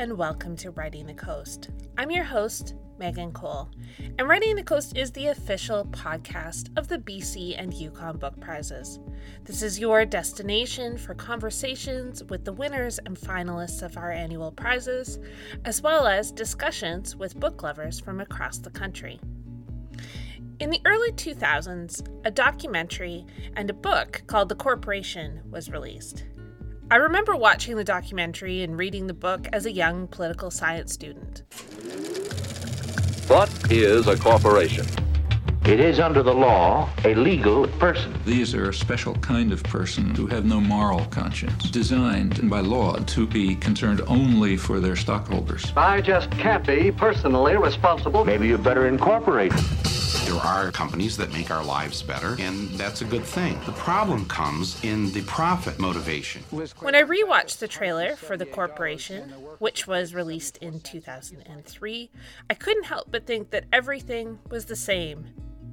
and welcome to Writing the Coast. I'm your host, Megan Cole, and Writing the Coast is the official podcast of the BC and Yukon Book Prizes. This is your destination for conversations with the winners and finalists of our annual prizes, as well as discussions with book lovers from across the country. In the early 2000s, a documentary and a book called The Corporation was released. I remember watching the documentary and reading the book as a young political science student. What is a corporation? It is under the law a legal person. These are a special kind of person who have no moral conscience, designed by law to be concerned only for their stockholders. I just can't be personally responsible. Maybe you better incorporate. There are companies that make our lives better, and that's a good thing. The problem comes in the profit motivation. When I rewatched the trailer for The Corporation, which was released in 2003, I couldn't help but think that everything was the same.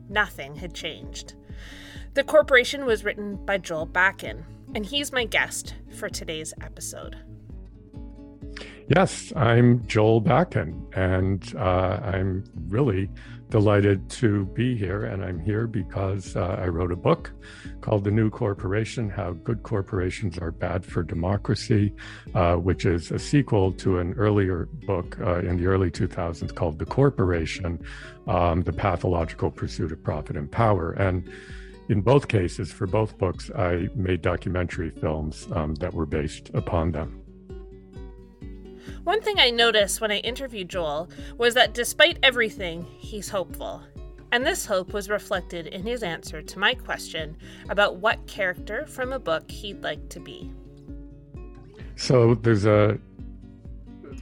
Nothing had changed. The Corporation was written by Joel Bakan, and he's my guest for today's episode. Yes, I'm Joel Bakan, and uh, I'm really delighted to be here. And I'm here because uh, I wrote a book called The New Corporation How Good Corporations Are Bad for Democracy, uh, which is a sequel to an earlier book uh, in the early 2000s called The Corporation um, The Pathological Pursuit of Profit and Power. And in both cases, for both books, I made documentary films um, that were based upon them. One thing I noticed when I interviewed Joel was that despite everything, he's hopeful. And this hope was reflected in his answer to my question about what character from a book he'd like to be. So there's a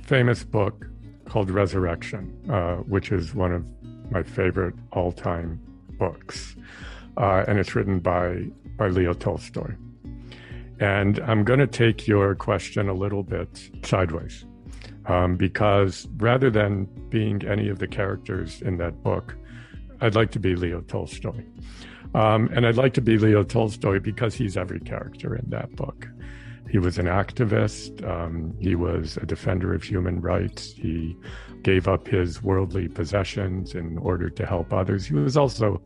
famous book called Resurrection, uh, which is one of my favorite all time books. Uh, and it's written by, by Leo Tolstoy. And I'm going to take your question a little bit sideways um, because rather than being any of the characters in that book, I'd like to be Leo Tolstoy. Um, and I'd like to be Leo Tolstoy because he's every character in that book. He was an activist. Um, he was a defender of human rights. He gave up his worldly possessions in order to help others. He was also,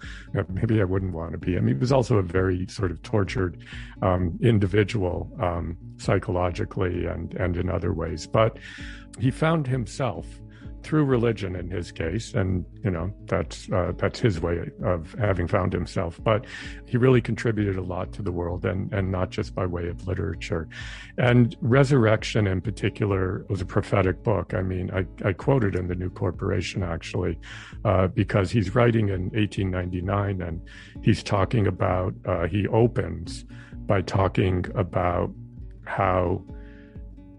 maybe I wouldn't want to be him, he was also a very sort of tortured um, individual um, psychologically and, and in other ways. But he found himself through religion in his case, and you know that's uh, that's his way of having found himself. But he really contributed a lot to the world, and and not just by way of literature. And Resurrection, in particular, was a prophetic book. I mean, I, I quoted in the New Corporation actually, uh, because he's writing in 1899, and he's talking about uh, he opens by talking about how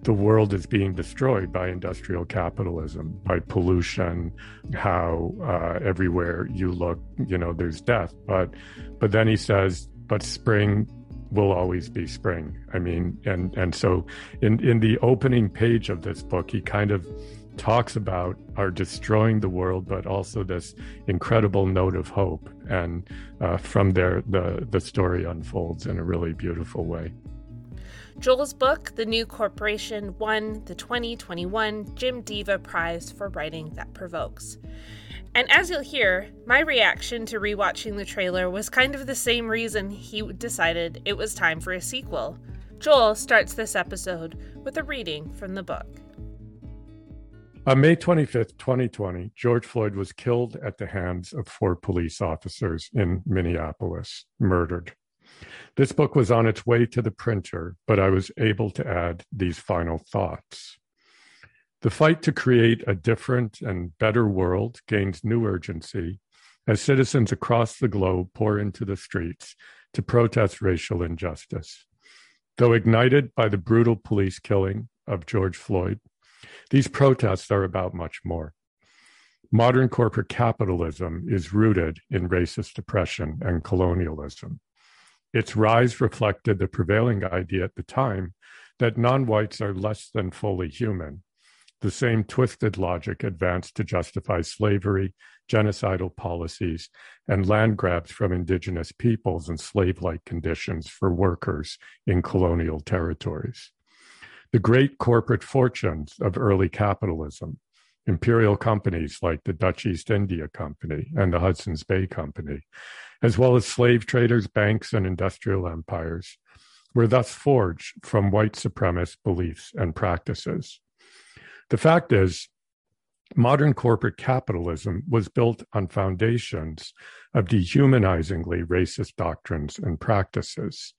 the world is being destroyed by industrial capitalism, by pollution, how uh, everywhere you look, you know, there's death. But, but then he says, but spring will always be spring. I mean, and and so in in the opening page of this book, he kind of talks about our destroying the world, but also this incredible note of hope. And uh, from there, the the story unfolds in a really beautiful way. Joel's book, The New Corporation, won the 2021 Jim Deva Prize for Writing That Provokes. And as you'll hear, my reaction to rewatching the trailer was kind of the same reason he decided it was time for a sequel. Joel starts this episode with a reading from the book. On May 25th, 2020, George Floyd was killed at the hands of four police officers in Minneapolis, murdered. This book was on its way to the printer, but I was able to add these final thoughts. The fight to create a different and better world gains new urgency as citizens across the globe pour into the streets to protest racial injustice. Though ignited by the brutal police killing of George Floyd, these protests are about much more. Modern corporate capitalism is rooted in racist oppression and colonialism. Its rise reflected the prevailing idea at the time that non whites are less than fully human. The same twisted logic advanced to justify slavery, genocidal policies, and land grabs from indigenous peoples and slave like conditions for workers in colonial territories. The great corporate fortunes of early capitalism, imperial companies like the Dutch East India Company and the Hudson's Bay Company, as well as slave traders, banks, and industrial empires, were thus forged from white supremacist beliefs and practices. The fact is, modern corporate capitalism was built on foundations of dehumanizingly racist doctrines and practices.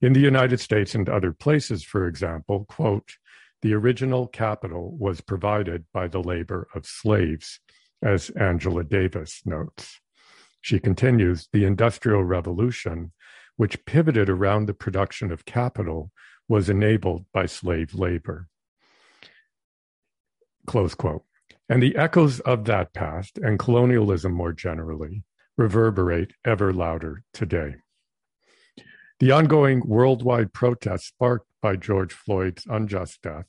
In the United States and other places, for example, quote, the original capital was provided by the labor of slaves, as Angela Davis notes. She continues, the Industrial Revolution, which pivoted around the production of capital, was enabled by slave labor. Close quote. And the echoes of that past and colonialism more generally reverberate ever louder today. The ongoing worldwide protests sparked by George Floyd's unjust death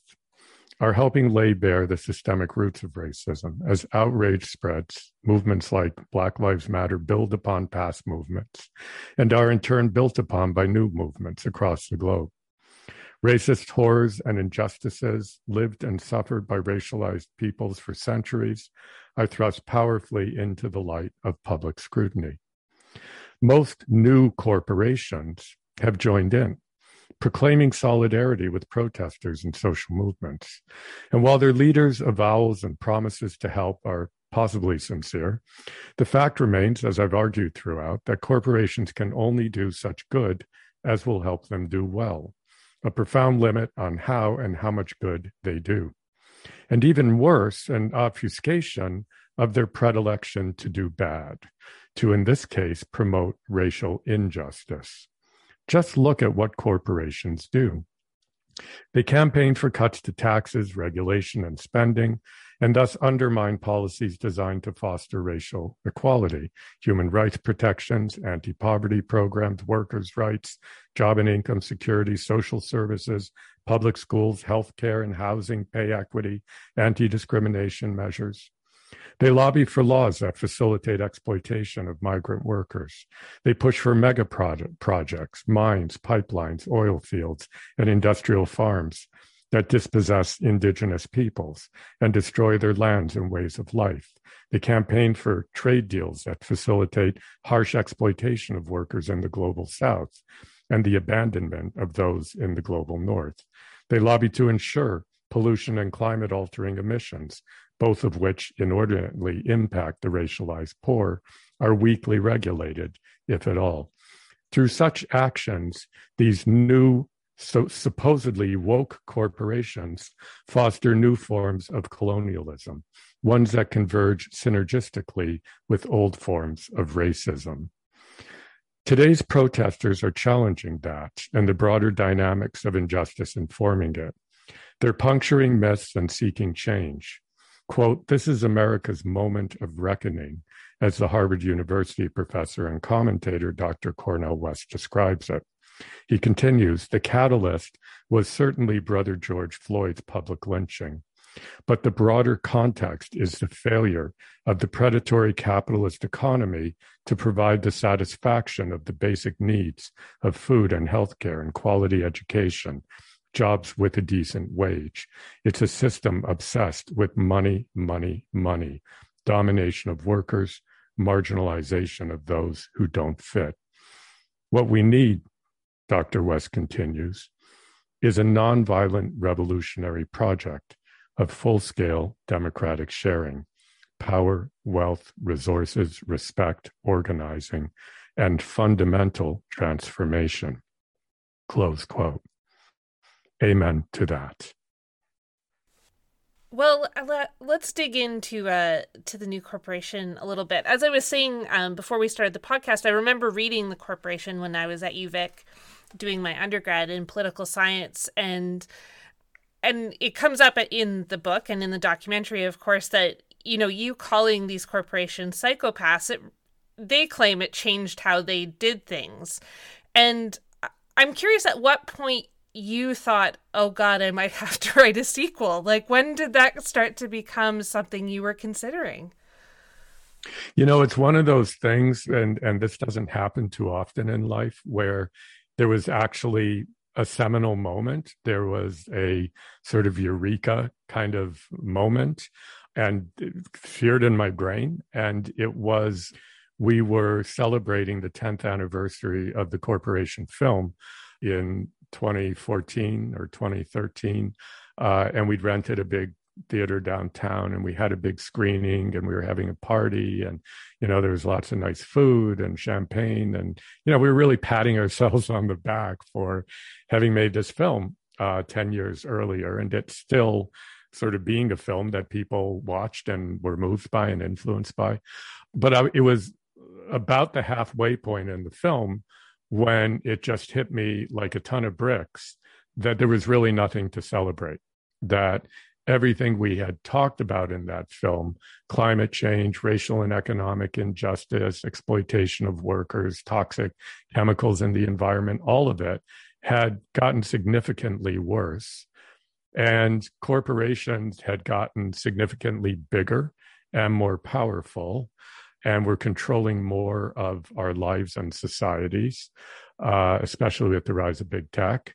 are helping lay bare the systemic roots of racism. As outrage spreads, movements like Black Lives Matter build upon past movements and are in turn built upon by new movements across the globe. Racist horrors and injustices lived and suffered by racialized peoples for centuries are thrust powerfully into the light of public scrutiny. Most new corporations have joined in, proclaiming solidarity with protesters and social movements. And while their leaders' avowals and promises to help are possibly sincere, the fact remains, as I've argued throughout, that corporations can only do such good as will help them do well a profound limit on how and how much good they do. And even worse, an obfuscation of their predilection to do bad, to, in this case, promote racial injustice. Just look at what corporations do. They campaign for cuts to taxes, regulation, and spending, and thus undermine policies designed to foster racial equality, human rights protections, anti poverty programs, workers' rights, job and income security, social services, public schools, healthcare and housing, pay equity, anti discrimination measures. They lobby for laws that facilitate exploitation of migrant workers. They push for mega project, projects, mines, pipelines, oil fields, and industrial farms that dispossess indigenous peoples and destroy their lands and ways of life. They campaign for trade deals that facilitate harsh exploitation of workers in the global south and the abandonment of those in the global north. They lobby to ensure pollution and climate altering emissions both of which inordinately impact the racialized poor, are weakly regulated, if at all. Through such actions, these new, so supposedly woke corporations foster new forms of colonialism, ones that converge synergistically with old forms of racism. Today's protesters are challenging that and the broader dynamics of injustice informing it. They're puncturing myths and seeking change. Quote, this is America's moment of reckoning, as the Harvard University professor and commentator Dr. Cornel West describes it. He continues, the catalyst was certainly Brother George Floyd's public lynching. But the broader context is the failure of the predatory capitalist economy to provide the satisfaction of the basic needs of food and healthcare and quality education jobs with a decent wage. It's a system obsessed with money, money, money, domination of workers, marginalization of those who don't fit. What we need, Dr. West continues, is a nonviolent revolutionary project of full scale democratic sharing, power, wealth, resources, respect, organizing, and fundamental transformation. Close quote amen to that. Well, let's dig into uh, to the new corporation a little bit. As I was saying um, before we started the podcast, I remember reading the corporation when I was at UVic doing my undergrad in political science, and and it comes up in the book and in the documentary, of course, that you know you calling these corporations psychopaths. It, they claim it changed how they did things, and I'm curious at what point you thought, oh God, I might have to write a sequel? Like, when did that start to become something you were considering? You know, it's one of those things, and and this doesn't happen too often in life, where there was actually a seminal moment. There was a sort of eureka kind of moment and feared in my brain. And it was, we were celebrating the 10th anniversary of the corporation film in 2014 or 2013. Uh, and we'd rented a big theater downtown and we had a big screening and we were having a party and you know there was lots of nice food and champagne and you know we were really patting ourselves on the back for having made this film uh, 10 years earlier and it's still sort of being a film that people watched and were moved by and influenced by but I, it was about the halfway point in the film when it just hit me like a ton of bricks that there was really nothing to celebrate that everything we had talked about in that film climate change, racial and economic injustice, exploitation of workers, toxic chemicals in the environment all of it had gotten significantly worse. And corporations had gotten significantly bigger and more powerful, and we're controlling more of our lives and societies, uh, especially with the rise of big tech.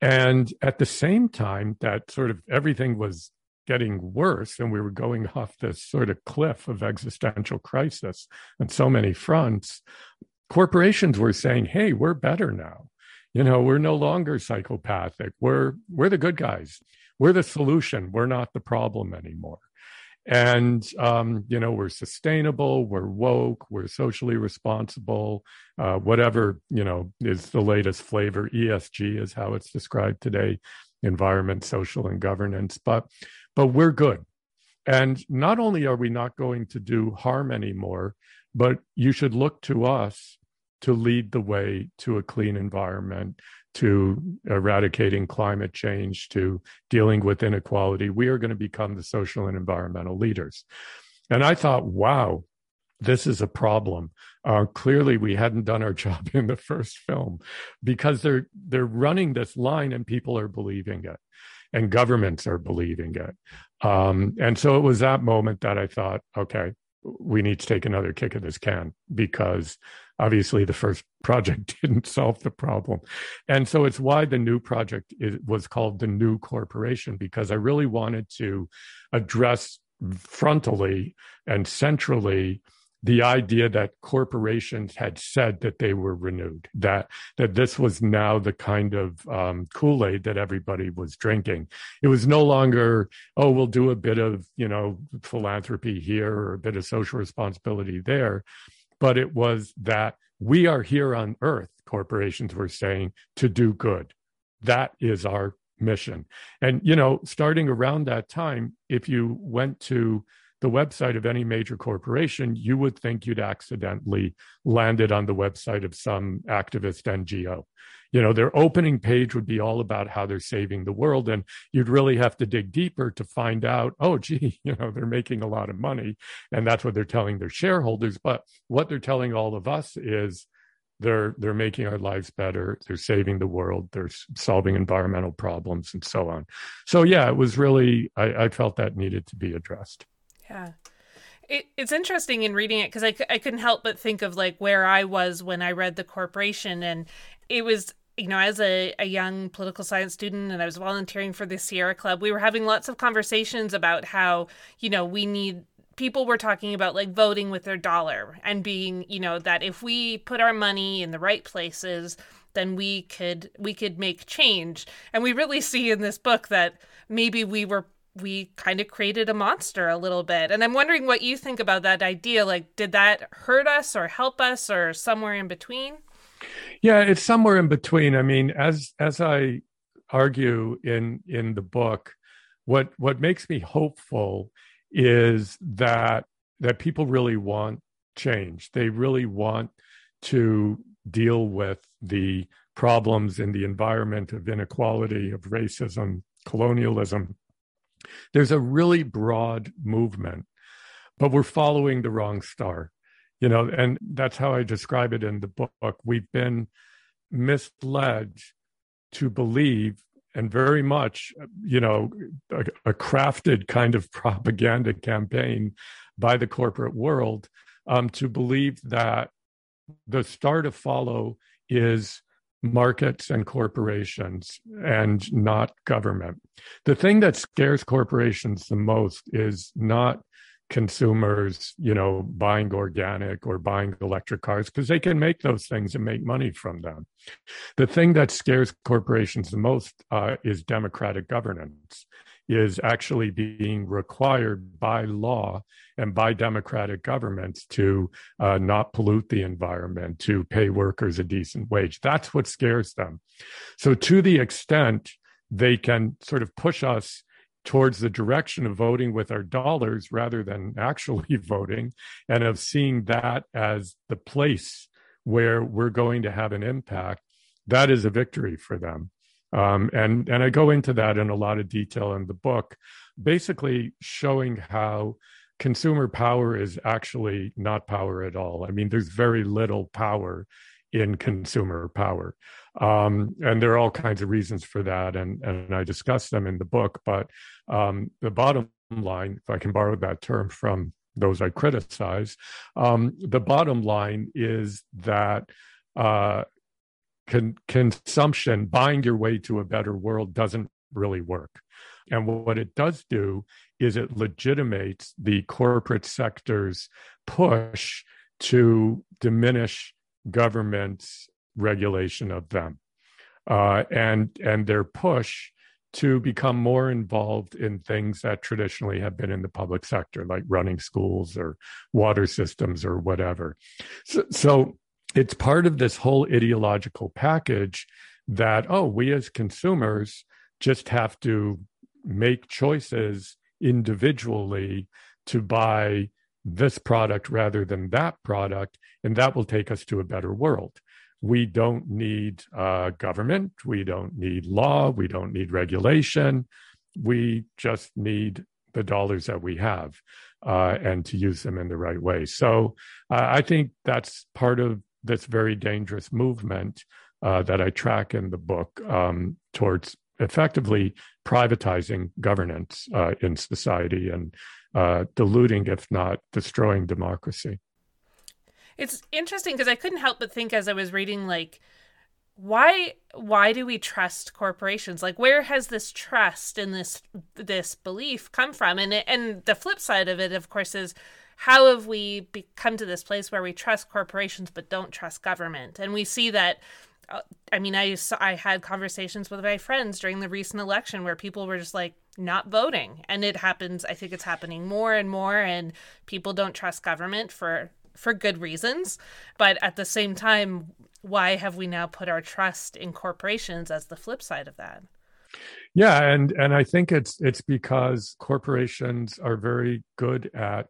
And at the same time, that sort of everything was getting worse and we were going off this sort of cliff of existential crisis on so many fronts, corporations were saying, hey, we're better now. You know, we're no longer psychopathic. We're we're the good guys. We're the solution. We're not the problem anymore and um, you know we're sustainable we're woke we're socially responsible uh, whatever you know is the latest flavor. Esg is how it's described today environment social and governance. But but we're good. And not only are we not going to do harm anymore but you should look to us to lead the way to a clean environment to eradicating climate change, to dealing with inequality. We are going to become the social and environmental leaders. And I thought, wow, this is a problem. Uh, clearly, we hadn't done our job in the first film because they're they're running this line and people are believing it, and governments are believing it. Um, and so it was that moment that I thought, okay, we need to take another kick at this can because obviously the first project didn't solve the problem. And so it's why the new project is, was called the new corporation because i really wanted to address frontally and centrally the idea that corporations had said that they were renewed, that that this was now the kind of um, Kool Aid that everybody was drinking. It was no longer, oh, we'll do a bit of you know philanthropy here or a bit of social responsibility there, but it was that we are here on Earth. Corporations were saying to do good. That is our mission. And you know, starting around that time, if you went to the website of any major corporation, you would think you'd accidentally landed on the website of some activist NGO. You know, their opening page would be all about how they're saving the world. And you'd really have to dig deeper to find out, oh, gee, you know, they're making a lot of money. And that's what they're telling their shareholders. But what they're telling all of us is, they're they're making our lives better they're saving the world they're solving environmental problems and so on so yeah it was really I, I felt that needed to be addressed yeah. It, it's interesting in reading it because I, I couldn't help but think of like where I was when I read The Corporation. And it was, you know, as a, a young political science student and I was volunteering for the Sierra Club, we were having lots of conversations about how, you know, we need people were talking about like voting with their dollar and being you know that if we put our money in the right places then we could we could make change and we really see in this book that maybe we were we kind of created a monster a little bit. And I'm wondering what you think about that idea. Like, did that hurt us or help us or somewhere in between? Yeah, it's somewhere in between. I mean, as as I argue in in the book, what what makes me hopeful is that that people really want change. They really want to deal with the problems in the environment of inequality, of racism, colonialism, there's a really broad movement, but we're following the wrong star, you know, and that's how I describe it in the book. We've been misled to believe and very much, you know, a, a, crafted kind of propaganda campaign by the corporate world um, to believe that the star to follow is markets and corporations and not government. The thing that scares corporations the most is not consumers, you know, buying organic or buying electric cars because they can make those things and make money from them. The thing that scares corporations the most uh, is democratic governance is actually being required by law and by democratic governments to uh, not pollute the environment, to pay workers a decent wage. That's what scares them. So, to the extent they can sort of push us towards the direction of voting with our dollars rather than actually voting, and of seeing that as the place where we're going to have an impact, that is a victory for them. Um, and and I go into that in a lot of detail in the book, basically showing how consumer power is actually not power at all. I mean, there's very little power in consumer power. Um, and there are all kinds of reasons for that, and, and I discuss them in the book. But um, the bottom line, if I can borrow that term from those I criticize, um, the bottom line is that uh, con- consumption, buying your way to a better world, doesn't really work. And what it does do is it legitimates the corporate sector's push to diminish government's regulation of them, uh, and and their push to become more involved in things that traditionally have been in the public sector, like running schools or water systems or whatever. So, so it's part of this whole ideological package that, oh, we as consumers just have to make choices individually to buy this product rather than that product, and that will take us to a better world. We don't need uh, government, we don't need law, we don't need regulation. We just need the dollars that we have uh, and to use them in the right way. So uh, I think that's part of this very dangerous movement uh, that I track in the book um, towards effectively privatizing governance uh, in society and uh, diluting, if not destroying, democracy. It's interesting because I couldn't help but think as I was reading, like, why why do we trust corporations like where has this trust and this this belief come from and and the flip side of it of course is how have we come to this place where we trust corporations but don't trust government? And we see that. Uh, I mean, I I had conversations with my friends during the recent election where people were just like not voting, and it happens. I think it's happening more and more, and people don't trust government for for good reasons. But at the same time, why have we now put our trust in corporations as the flip side of that? Yeah, and and I think it's it's because corporations are very good at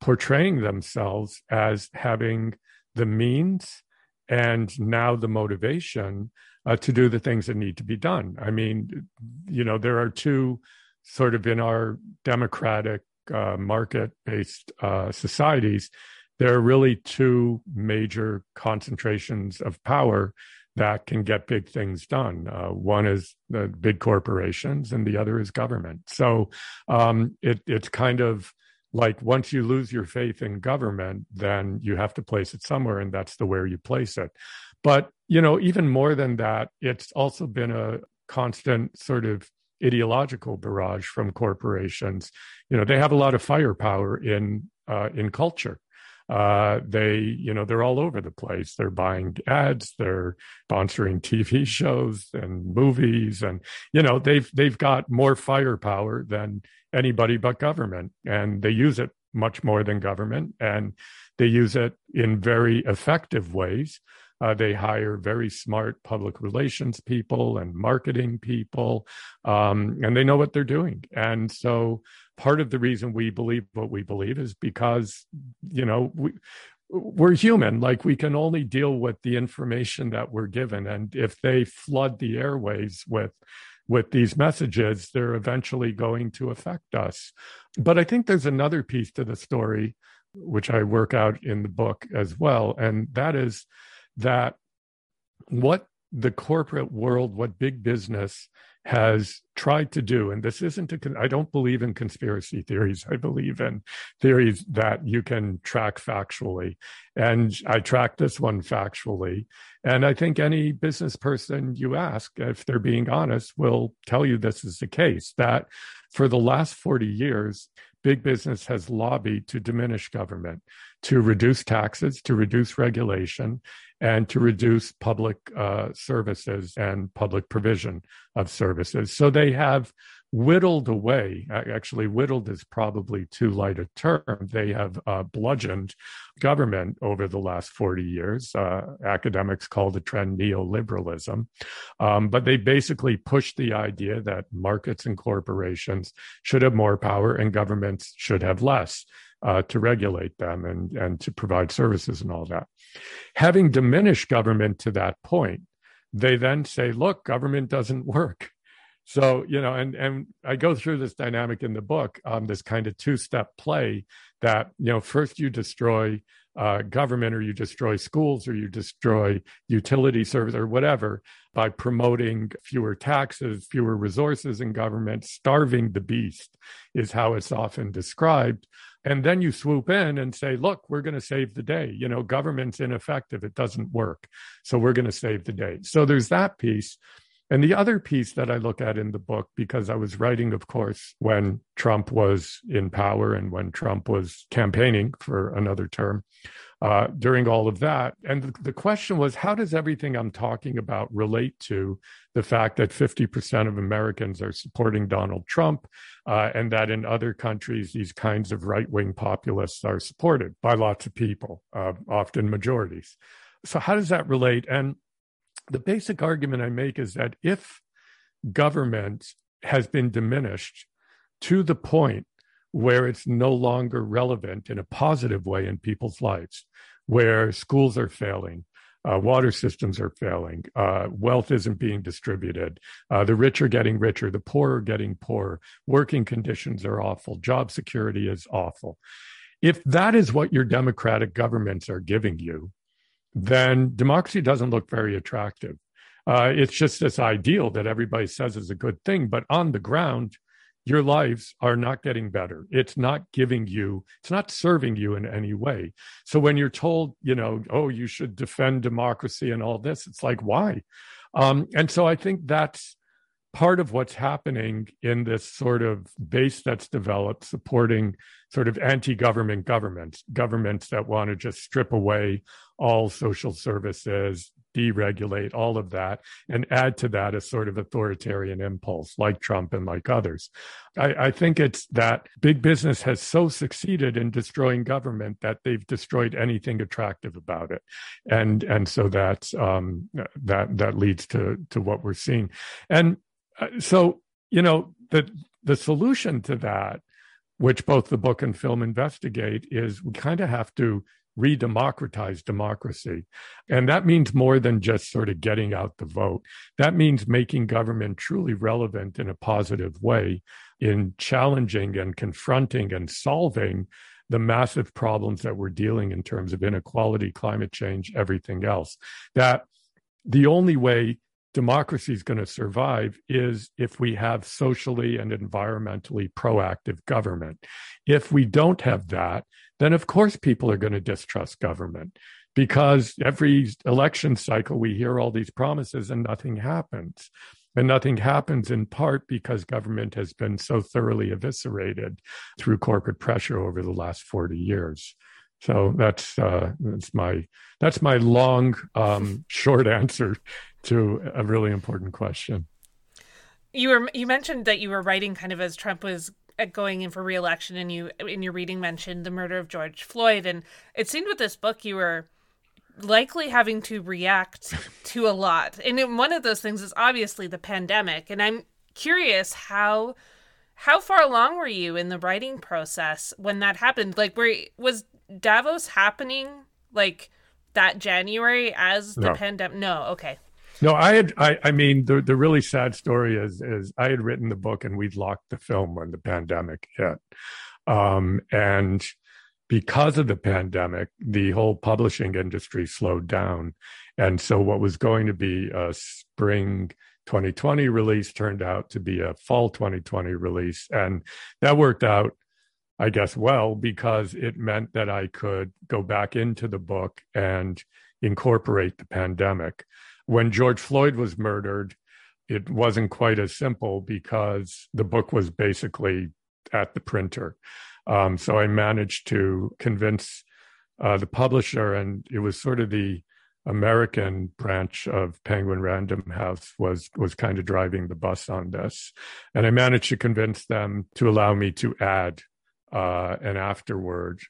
portraying themselves as having the means and now the motivation uh, to do the things that need to be done. I mean, you know, there are two sort of in our democratic uh, market based uh, societies, there are really two major concentrations of power that can get big things done. Uh, one is the big corporations, and the other is government. So um, it, it's kind of like once you lose your faith in government, then you have to place it somewhere, and that's the where you place it. But you know, even more than that, it's also been a constant sort of ideological barrage from corporations. You know, they have a lot of firepower in uh, in culture. Uh, they, you know, they're all over the place. They're buying ads, they're sponsoring TV shows and movies, and you know, they've they've got more firepower than anybody but government. And they use it much more than government. And they use it in very effective ways. Uh, they hire very smart public relations people and marketing people, um, and they know what they're doing. And so, part of the reason we believe what we believe is because, you know, we we're human. Like we can only deal with the information that we're given, and if they flood the airways with with these messages, they're eventually going to affect us. But I think there's another piece to the story, which I work out in the book as well. And that is that what the corporate world, what big business has tried to do, and this isn't a, I don't believe in conspiracy theories. I believe in theories that you can track factually. And I track this one factually. And I think any business person you ask, if they're being honest, will tell you this is the case that for the last 40 years, big business has lobbied to diminish government, to reduce taxes, to reduce regulation, and to reduce public uh, services and public provision of services. So they have whittled away, actually, whittled is probably too light a term. They have uh, bludgeoned government over the last 40 years. Uh, academics call the trend neoliberalism. Um, but they basically pushed the idea that markets and corporations should have more power and governments should have less uh, to regulate them and, and to provide services and all that. Having diminished government to that point, they then say, look, government doesn't work. So, you know, and, and I go through this dynamic in the book, um, this kind of two step play that, you know, first you destroy uh, government or you destroy schools or you destroy utility service or whatever by promoting fewer taxes, fewer resources in government, starving the beast is how it's often described. And then you swoop in and say, look, we're going to save the day. You know, government's ineffective. It doesn't work. So we're going to save the day. So there's that piece. And the other piece that I look at in the book, because I was writing, of course, when Trump was in power and when Trump was campaigning for another term, uh, during all of that. And the, the, question was, how does everything I'm talking about relate to the fact that 50% of Americans are supporting Donald Trump, uh, and that in other countries, these kinds of right wing populists are supported by lots of people, uh, often majorities? So, how does that relate? And the basic argument I make is that if government has been diminished to the point where it's no longer relevant in a positive way in people's lives, where schools are failing, uh, water systems are failing, uh, wealth isn't being distributed, uh, the rich are getting richer, the poor are getting poorer, working conditions are awful, job security is awful. If that is what your democratic governments are giving you, then democracy doesn't look very attractive. Uh, it's just this ideal that everybody says is a good thing, but on the ground, your lives are not getting better. It's not giving you, it's not serving you in any way. So when you're told, you know, oh, you should defend democracy and all this, it's like, why? Um, and so I think that's part of what's happening in this sort of base that's developed supporting sort of anti-government governments governments that want to just strip away all social services deregulate all of that and add to that a sort of authoritarian impulse like trump and like others. I, I think it's that big business has so succeeded in destroying government that they've destroyed anything attractive about it. And and so that's um, that that leads to to what we're seeing. And uh, so you know the the solution to that which both the book and film investigate is we kind of have to re-democratize democracy. And that means more than just sort of getting out the vote. That means making government truly relevant in a positive way in challenging and confronting and solving the massive problems that we're dealing in terms of inequality climate change everything else. That the only way democracy is going to survive is if we have socially and environmentally proactive government. If we don't have that, then of course people are going to distrust government because every election cycle we hear all these promises and nothing happens. And nothing happens in part because government has been so thoroughly eviscerated through corporate pressure over the last 40 years. So that's uh, that's my that's my long um, short answer to a really important question. You were you mentioned that you were writing kind of as Trump was uh, going in for reelection, and you in your reading mentioned the murder of George Floyd, and it seemed with this book you were likely having to react to a lot. And one of those things is obviously the pandemic, and I'm curious how how far along were you in the writing process when that happened? Like, were was Davos happening like that January as the no. pandemic? No, okay. No, I had. I, I mean, the the really sad story is is I had written the book and we'd locked the film when the pandemic hit, um, and because of the pandemic, the whole publishing industry slowed down. And so, what was going to be a spring 2020 release turned out to be a fall 2020 release. And that worked out, I guess, well, because it meant that I could go back into the book and incorporate the pandemic. When George Floyd was murdered, it wasn't quite as simple because the book was basically at the printer. Um, so I managed to convince uh, the publisher, and it was sort of the American branch of Penguin Random House was was kind of driving the bus on this, and I managed to convince them to allow me to add uh, an afterword,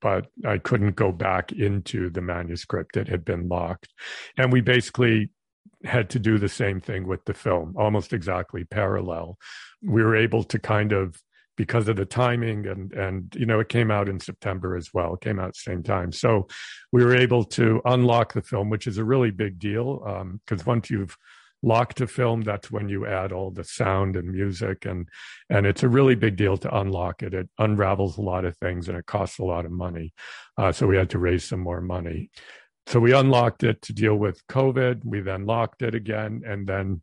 but I couldn't go back into the manuscript; it had been locked, and we basically had to do the same thing with the film, almost exactly parallel. We were able to kind of because of the timing and and you know it came out in September as well. It came out same time, so we were able to unlock the film, which is a really big deal um, because um, once you've locked to film, that's when you add all the sound and music and and it's a really big deal to unlock it. It unravels a lot of things and it costs a lot of money, uh, so we had to raise some more money. So we unlocked it to deal with COVID. We then locked it again, and then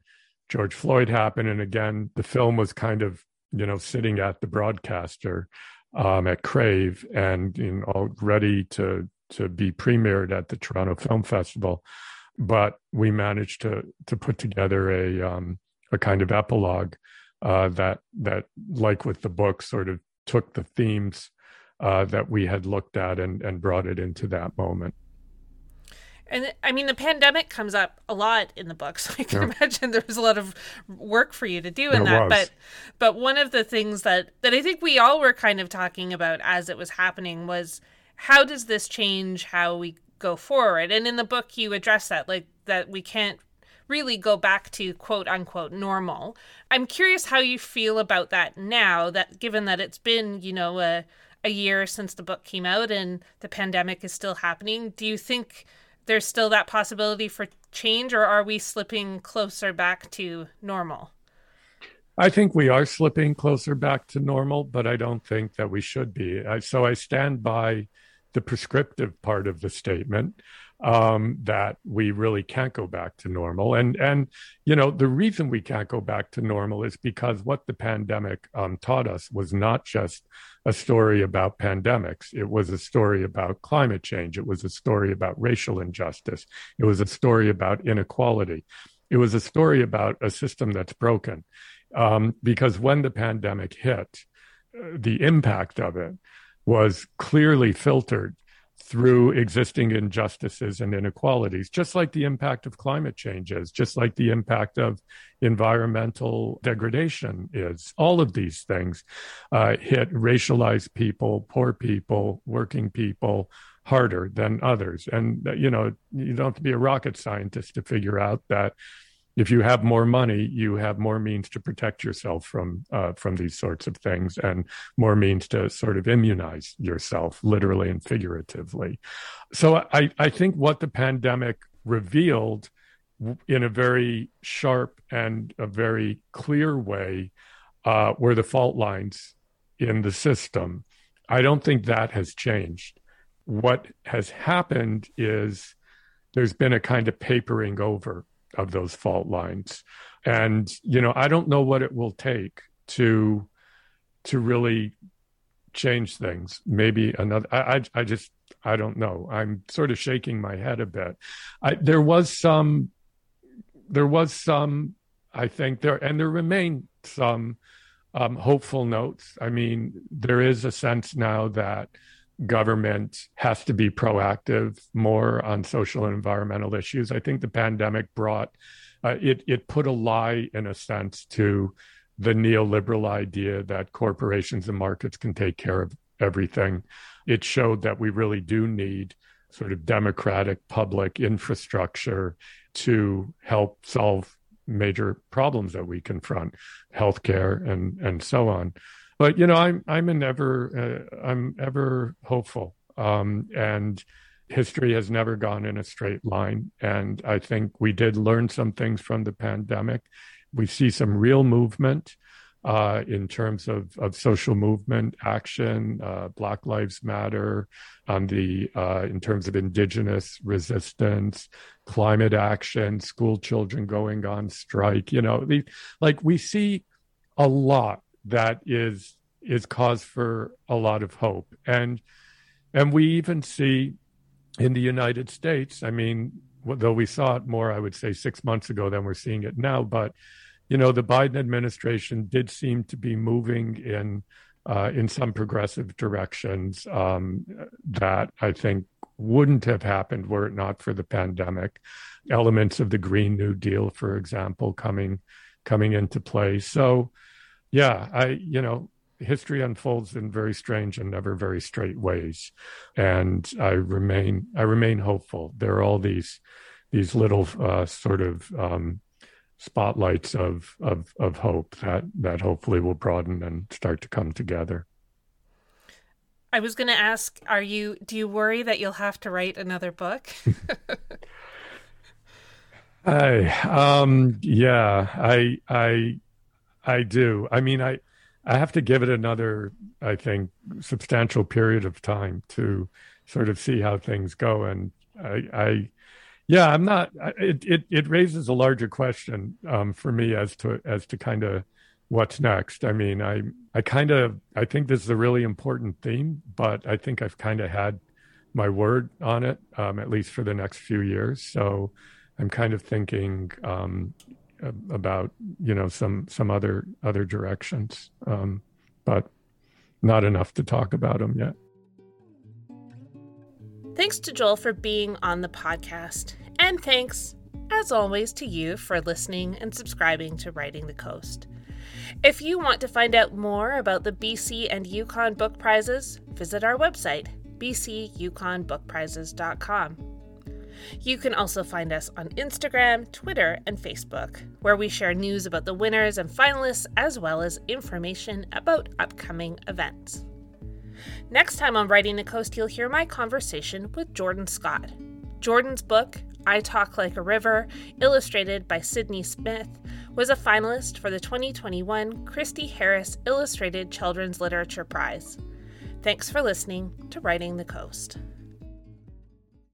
George Floyd happened, and again the film was kind of you know, sitting at the broadcaster um, at Crave and you know, ready to to be premiered at the Toronto Film Festival. But we managed to to put together a um, a kind of epilogue uh, that that, like with the book, sort of took the themes uh, that we had looked at and and brought it into that moment. And I mean, the pandemic comes up a lot in the book, so I can yeah. imagine there was a lot of work for you to do in that. Was. But, but one of the things that that I think we all were kind of talking about as it was happening was how does this change how we go forward? And in the book, you address that, like that we can't really go back to quote unquote normal. I'm curious how you feel about that now. That given that it's been, you know, a a year since the book came out and the pandemic is still happening, do you think? there's still that possibility for change, or are we slipping closer back to normal? I think we are slipping closer back to normal, but I don't think that we should be. I, so I stand by the prescriptive part of the statement um, that we really can't go back to normal. And and you know the reason we can't go back to normal is because what the pandemic um, taught us was not just a story about pandemics. It was a story about climate change. It was a story about racial injustice. It was a story about inequality. It was a story about a system that's broken. Um, because when the pandemic hit, uh, the impact of it was clearly filtered through existing injustices and inequalities, just like the impact of climate change is, just like the impact of environmental degradation is. All of these things uh, hit racialized people, poor people, working people harder than others. And, you know, you don't have to be a rocket scientist to figure out that if you have more money, you have more means to protect yourself from uh, from these sorts of things, and more means to sort of immunize yourself, literally and figuratively. So I, I think what the pandemic revealed in a very sharp and a very clear way uh, were the fault lines in the system. I don't think that has changed. What has happened is there's been a kind of papering over of those fault lines. And, you know, I don't know what it will take to to really change things. Maybe another I I, I just I don't know. I'm sort of shaking my head a bit. I, there was some there was some I think there and there remain some um, hopeful notes. I mean, there is a sense now that government has to be proactive more on social and environmental issues. I think the pandemic brought uh, it it put a lie in a sense to the neoliberal idea that corporations and markets can take care of everything. It showed that we really do need sort of democratic public infrastructure to help solve major problems that we confront, healthcare and and so on but you know, I'm I'm an ever uh, I'm ever hopeful, um, and history has never gone in a straight line. And I think we did learn some things from the pandemic. We see some real movement uh, in terms of, of social movement action, uh, Black Lives Matter, on the uh, in terms of indigenous resistance, climate action, school children going on strike. You know, the, like we see a lot that is is cause for a lot of hope, and and we even see in the United States. I mean, though we saw it more, I would say six months ago than we're seeing it now, but you know, the Biden administration did seem to be moving in uh, in some progressive directions um, that I think wouldn't have happened were it not for the pandemic. Elements of the Green New Deal, for example, coming coming into play. So, yeah, I you know, history unfolds in very strange and never very straight ways, and I remain I remain hopeful. There are all these these little uh, sort of um, spotlights of of of hope that that hopefully will broaden and start to come together. I was going to ask, are you do you worry that you'll have to write another book? I um yeah, I I I do. I mean, I I have to give it another I think substantial period of time to sort of see how things go and I I yeah, I'm not. It it, it raises a larger question um, for me as to as to kind of what's next. I mean, I I kind of I think this is a really important theme, but I think I've kind of had my word on it, um, at least for the next few years. So I'm kind of thinking um, about you know some some other other directions, um, but not enough to talk about them yet. Thanks to Joel for being on the podcast. And thanks, as always, to you for listening and subscribing to Writing the Coast. If you want to find out more about the BC and Yukon Book Prizes, visit our website, bcyukonbookprizes.com. You can also find us on Instagram, Twitter, and Facebook, where we share news about the winners and finalists as well as information about upcoming events. Next time on Writing the Coast, you'll hear my conversation with Jordan Scott. Jordan's book, I Talk Like a River, illustrated by Sydney Smith, was a finalist for the 2021 Christie Harris Illustrated Children's Literature Prize. Thanks for listening to Writing the Coast.